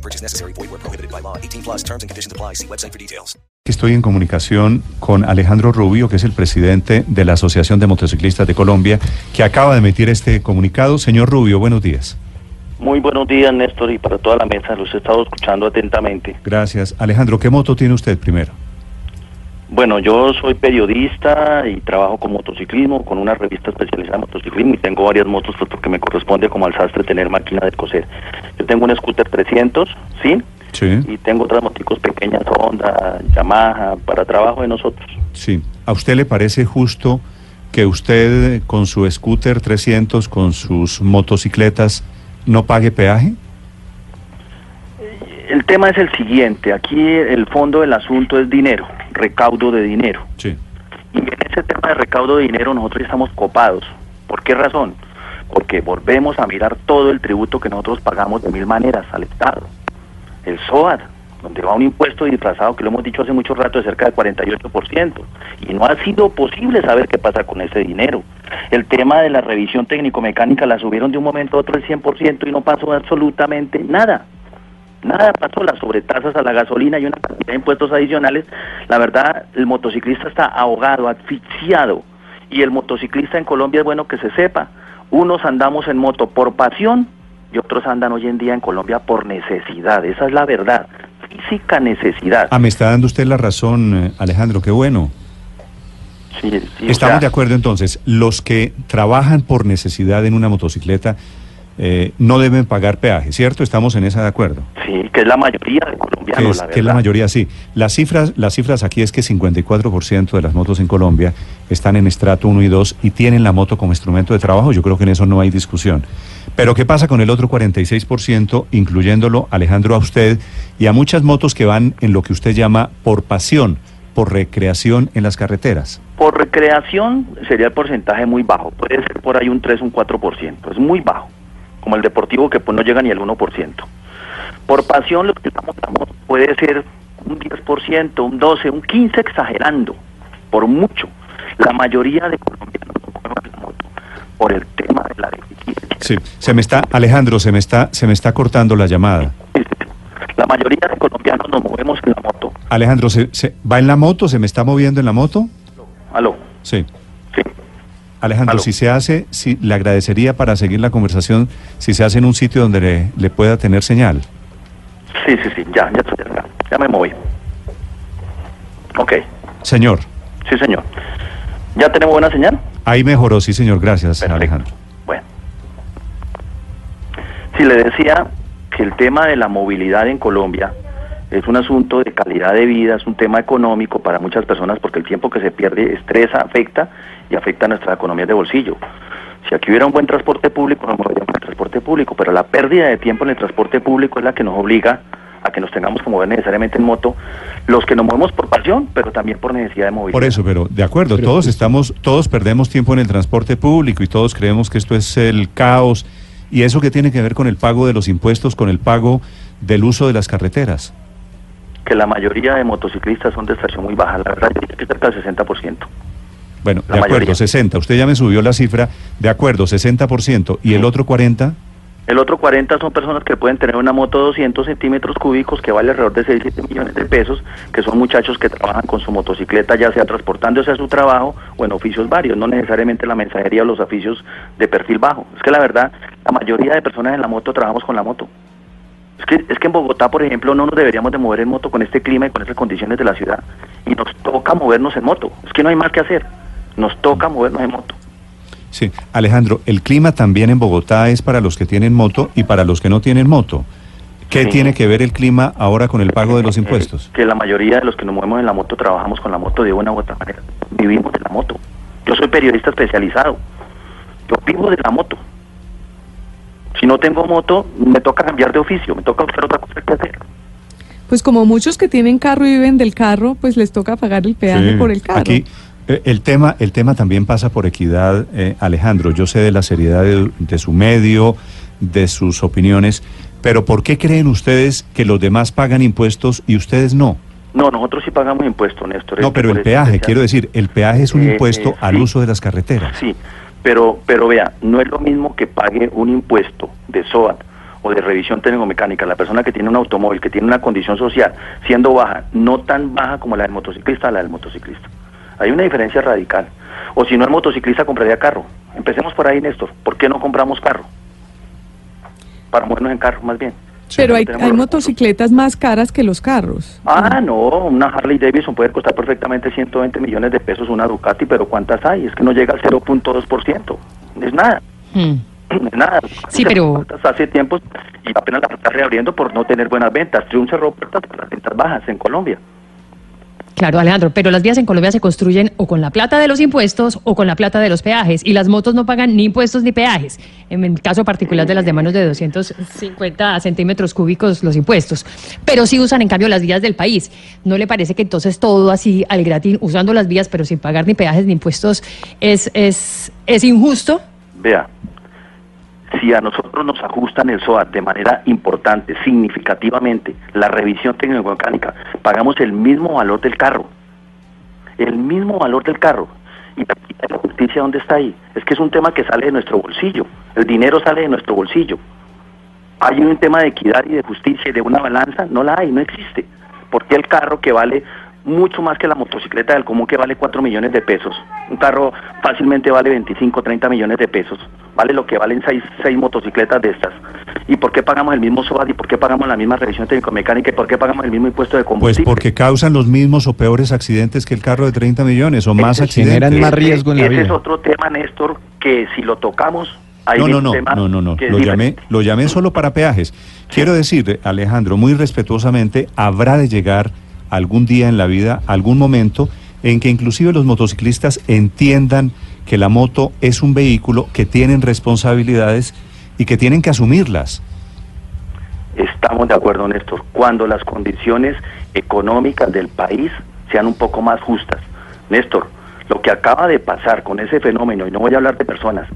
No purchase necessary. Void where prohibited by law. 18 plus terms and conditions apply. See website for details. Estoy en comunicación con Alejandro Rubio, que es el presidente de la Asociación de Motociclistas de Colombia, que acaba de emitir este comunicado. Señor Rubio, buenos días. Muy buenos días, Néstor, y para toda la mesa. Los he estado escuchando atentamente. Gracias. Alejandro, ¿qué moto tiene usted primero? Bueno, yo soy periodista y trabajo con motociclismo, con una revista especializada en motociclismo y tengo varias motos pues, porque me corresponde como al sastre tener máquina de coser. Tengo un scooter 300, ¿sí? Sí. Y tengo otras moticos pequeñas, Honda, Yamaha, para trabajo de nosotros. Sí. ¿A usted le parece justo que usted con su scooter 300, con sus motocicletas, no pague peaje? El tema es el siguiente, aquí el fondo del asunto es dinero, recaudo de dinero. Sí. Y en ese tema de recaudo de dinero nosotros estamos copados. ¿Por qué razón? Porque volvemos a mirar todo el tributo que nosotros pagamos de mil maneras al Estado. El SOAD, donde va un impuesto disfrazado que lo hemos dicho hace mucho rato de cerca del 48%. Y no ha sido posible saber qué pasa con ese dinero. El tema de la revisión técnico-mecánica la subieron de un momento a otro el 100% y no pasó absolutamente nada. Nada pasó, las sobretasas a la gasolina y una cantidad de impuestos adicionales. La verdad, el motociclista está ahogado, asfixiado. Y el motociclista en Colombia es bueno que se sepa. Unos andamos en moto por pasión y otros andan hoy en día en Colombia por necesidad. Esa es la verdad. Física necesidad. Ah, me está dando usted la razón, eh, Alejandro, qué bueno. Sí, sí, o Estamos sea, de acuerdo entonces, los que trabajan por necesidad en una motocicleta eh, no deben pagar peaje, ¿cierto? Estamos en esa de acuerdo. Sí, que es la mayoría de Que colombianos, es, la que es la mayoría, sí. Las cifras, las cifras aquí es que 54% de las motos en Colombia están en estrato 1 y 2 y tienen la moto como instrumento de trabajo. Yo creo que en eso no hay discusión. Pero ¿qué pasa con el otro 46%, incluyéndolo, Alejandro, a usted y a muchas motos que van en lo que usted llama por pasión, por recreación en las carreteras? Por recreación sería el porcentaje muy bajo, puede ser por ahí un 3, un 4%, es muy bajo, como el deportivo que pues no llega ni al 1%. Por pasión lo que estamos hablando puede ser un 10%, un 12, un 15 exagerando, por mucho. La mayoría de colombianos no mueven la moto por el tema de la deficiencia. Sí, se me está, Alejandro, se me está, se me está cortando la llamada. La mayoría de colombianos nos movemos en la moto. Alejandro, ¿se, se- va en la moto? ¿Se me está moviendo en la moto? Aló, Sí. Alejandro, si se hace, si, le agradecería para seguir la conversación si se hace en un sitio donde le, le pueda tener señal. Sí, sí, sí, ya, ya estoy acá. Ya me moví. Ok, Señor, sí, señor. ¿Ya tenemos buena señal? ahí mejoró, sí, señor, gracias, Perfecto. Alejandro. Bueno. Si le decía que el tema de la movilidad en Colombia es un asunto de calidad de vida, es un tema económico para muchas personas porque el tiempo que se pierde estresa, afecta y afecta a nuestra economía de bolsillo. Si aquí hubiera un buen transporte público, nos moveríamos en el transporte público, pero la pérdida de tiempo en el transporte público es la que nos obliga a que nos tengamos que mover necesariamente en moto, los que nos movemos por pasión, pero también por necesidad de movilidad. Por eso, pero de acuerdo, todos estamos, todos perdemos tiempo en el transporte público y todos creemos que esto es el caos. ¿Y eso qué tiene que ver con el pago de los impuestos, con el pago del uso de las carreteras? Que la mayoría de motociclistas son de estación muy baja, la verdad, diría que cerca del 60%. Bueno, La de acuerdo, mayoría. 60. Usted ya me subió la cifra. De acuerdo, 60%. ¿Y el otro 40%? El otro 40 son personas que pueden tener una moto de 200 centímetros cúbicos que vale alrededor de 6, 7 millones de pesos, que son muchachos que trabajan con su motocicleta, ya sea transportándose a su trabajo o en oficios varios, no necesariamente la mensajería o los oficios de perfil bajo. Es que la verdad, la mayoría de personas en la moto trabajamos con la moto. Es que, es que en Bogotá, por ejemplo, no nos deberíamos de mover en moto con este clima y con estas condiciones de la ciudad. Y nos toca movernos en moto. Es que no hay más que hacer. Nos toca movernos en moto. Sí, Alejandro, el clima también en Bogotá es para los que tienen moto y para los que no tienen moto. ¿Qué Sí. tiene que ver el clima ahora con el pago de los impuestos? que la mayoría de los que nos movemos en la moto trabajamos con la moto de una u otra manera. Vivimos de la moto. Yo soy periodista especializado. Yo vivo de la moto. Si no tengo moto, me toca cambiar de oficio, me toca buscar otra cosa que hacer. pues como muchos que tienen carro y viven del carro, pues les toca pagar el peaje Sí, por el carro. Aquí eh, el tema, el tema también pasa por equidad, eh, Alejandro. Yo sé de la seriedad de, de su medio, de sus opiniones, pero ¿por qué creen ustedes que los demás pagan impuestos y ustedes no? No, nosotros sí pagamos impuestos, Néstor. No, Este, pero el eso peaje, quiero decir, el peaje es un Eh, impuesto eh, al uso de las carreteras. Sí, pero, pero vea, no es lo mismo que pague un impuesto de SOAT o de revisión técnico-mecánica, la persona que tiene un automóvil, que tiene una condición social, siendo baja, no tan baja como la del motociclista, la del motociclista. Hay una diferencia radical. O si no el motociclista compraría carro. Empecemos por ahí, Néstor. ¿Por qué no compramos carro? Para movernos en carro, más bien. Pero hay, hay motocicletas más caras que los carros. Ah, no, una Harley Davidson puede costar perfectamente 120 millones de pesos una Ducati, pero ¿cuántas hay? Es que no llega al 0.2%. Es nada, Hmm. es nada. Sí, pero- Hace tiempo y apenas la está reabriendo por no tener buenas ventas. Triumph cerró puertas por las ventas bajas en Colombia. Claro, Alejandro, pero las vías en Colombia se construyen o con la plata de los impuestos o con la plata de los peajes y las motos no pagan ni impuestos ni peajes. En el caso particular de las de menos de 250 centímetros cúbicos los impuestos, pero sí usan en cambio las vías del país. ¿No le parece que entonces todo así al gratín, usando las vías pero sin pagar ni peajes ni impuestos, es, es, es injusto? Vea, si a nosotros nos ajustan el SOAT de manera importante, significativamente, la revisión técnico-mecánica, pagamos el mismo valor del carro. El mismo valor del carro. ¿Y la justicia dónde está ahí? Es que es un tema que sale de nuestro bolsillo. El dinero sale de nuestro bolsillo. ¿Hay un tema de equidad y de justicia y de una balanza? No la hay, no existe. ¿Por qué el carro que vale mucho más que la motocicleta del común que vale 4 millones de pesos? Un carro fácilmente vale 25, 30 millones de pesos. Vale lo que valen 6, seis motocicletas de estas. ¿Y por qué pagamos el mismo SOAT y por qué pagamos la misma revisión técnico-mecánica y por qué pagamos el mismo impuesto de Pues combustible? porque causan los mismos o peores accidentes que el carro de 30 millones o más Ese- accidentes. generan más Ese- riesgo en la ese vida. es otro tema, Néstor, que si lo tocamos... ahí No, no, un no, tema no, no, no. Lo llamé, lo llamé solo para peajes. Quiero decir, Alejandro, muy respetuosamente, habrá de llegar algún día en la vida, algún momento, en que inclusive los motociclistas entiendan que la moto es un vehículo que tienen responsabilidades y que tienen que asumirlas. Estamos de acuerdo, Néstor. Cuando las condiciones económicas del país sean un poco más justas. Néstor, lo que acaba de pasar con ese fenómeno, y no voy a hablar de personas,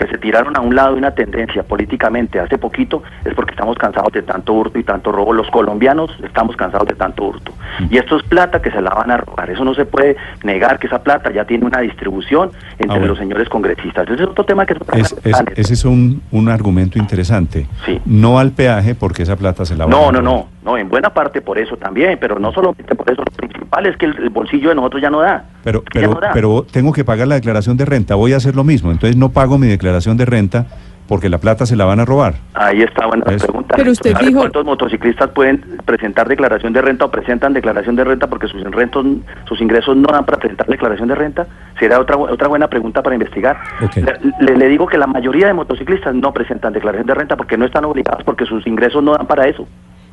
que se tiraron a un lado de una tendencia políticamente hace poquito, es porque estamos cansados de tanto hurto y tanto robo. Los colombianos estamos cansados de tanto hurto. Y esto es plata que se la van a robar. Eso no se puede negar que esa plata ya tiene una distribución entre Ah, bueno. los señores congresistas. Ese es otro tema que Es, es- ese es un, un argumento interesante. Sí. No al peaje porque esa plata se la van No, a no, robar. no, no, en buena parte por eso también, pero no solamente por eso, lo principal es que el, el bolsillo de nosotros ya no da. Pero, pero, no da. pero tengo que pagar la declaración de renta, voy a hacer lo mismo. Entonces no pago mi declaración de renta porque la plata se la van a robar. Ahí está buena la pregunta. Pero usted ¿Sabe dijo- ¿Cuántos motociclistas pueden presentar declaración de renta o presentan declaración de renta porque sus, rentos, sus ingresos no dan para presentar declaración de renta? Será otra, otra buena pregunta para investigar. Le digo que la mayoría de motociclistas no presentan declaración de renta porque no están obligados porque sus ingresos no dan para eso.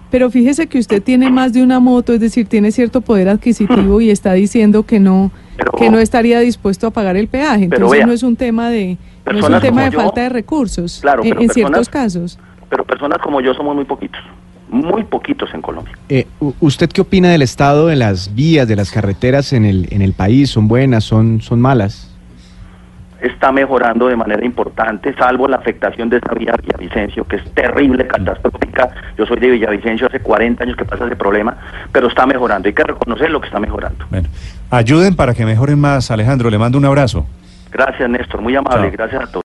Pero fíjese que usted tiene más de una moto, es decir, tiene cierto poder adquisitivo y está diciendo que no Pero- que no estaría dispuesto a pagar el peaje. Pero Entonces vea, no es un tema de no es un tema de yo- falta de recursos Claro, en, pero en personas- ciertos casos. Pero personas como yo somos muy poquitos, muy poquitos en Colombia. Eh, ¿Usted qué opina del estado de las vías, de las carreteras en el, en el país? ¿Son buenas, son, son malas? Está mejorando de manera importante, salvo la afectación de esta vía Villavicencio, que es terrible, catastrófica. Yo soy de Villavicencio, hace 40 años que pasa ese problema, pero está mejorando. Hay que reconocer lo que está mejorando. Bueno, ayuden para que mejoren más. Alejandro, le mando un abrazo. Gracias, Néstor. Muy amable. Chao. Gracias a todos.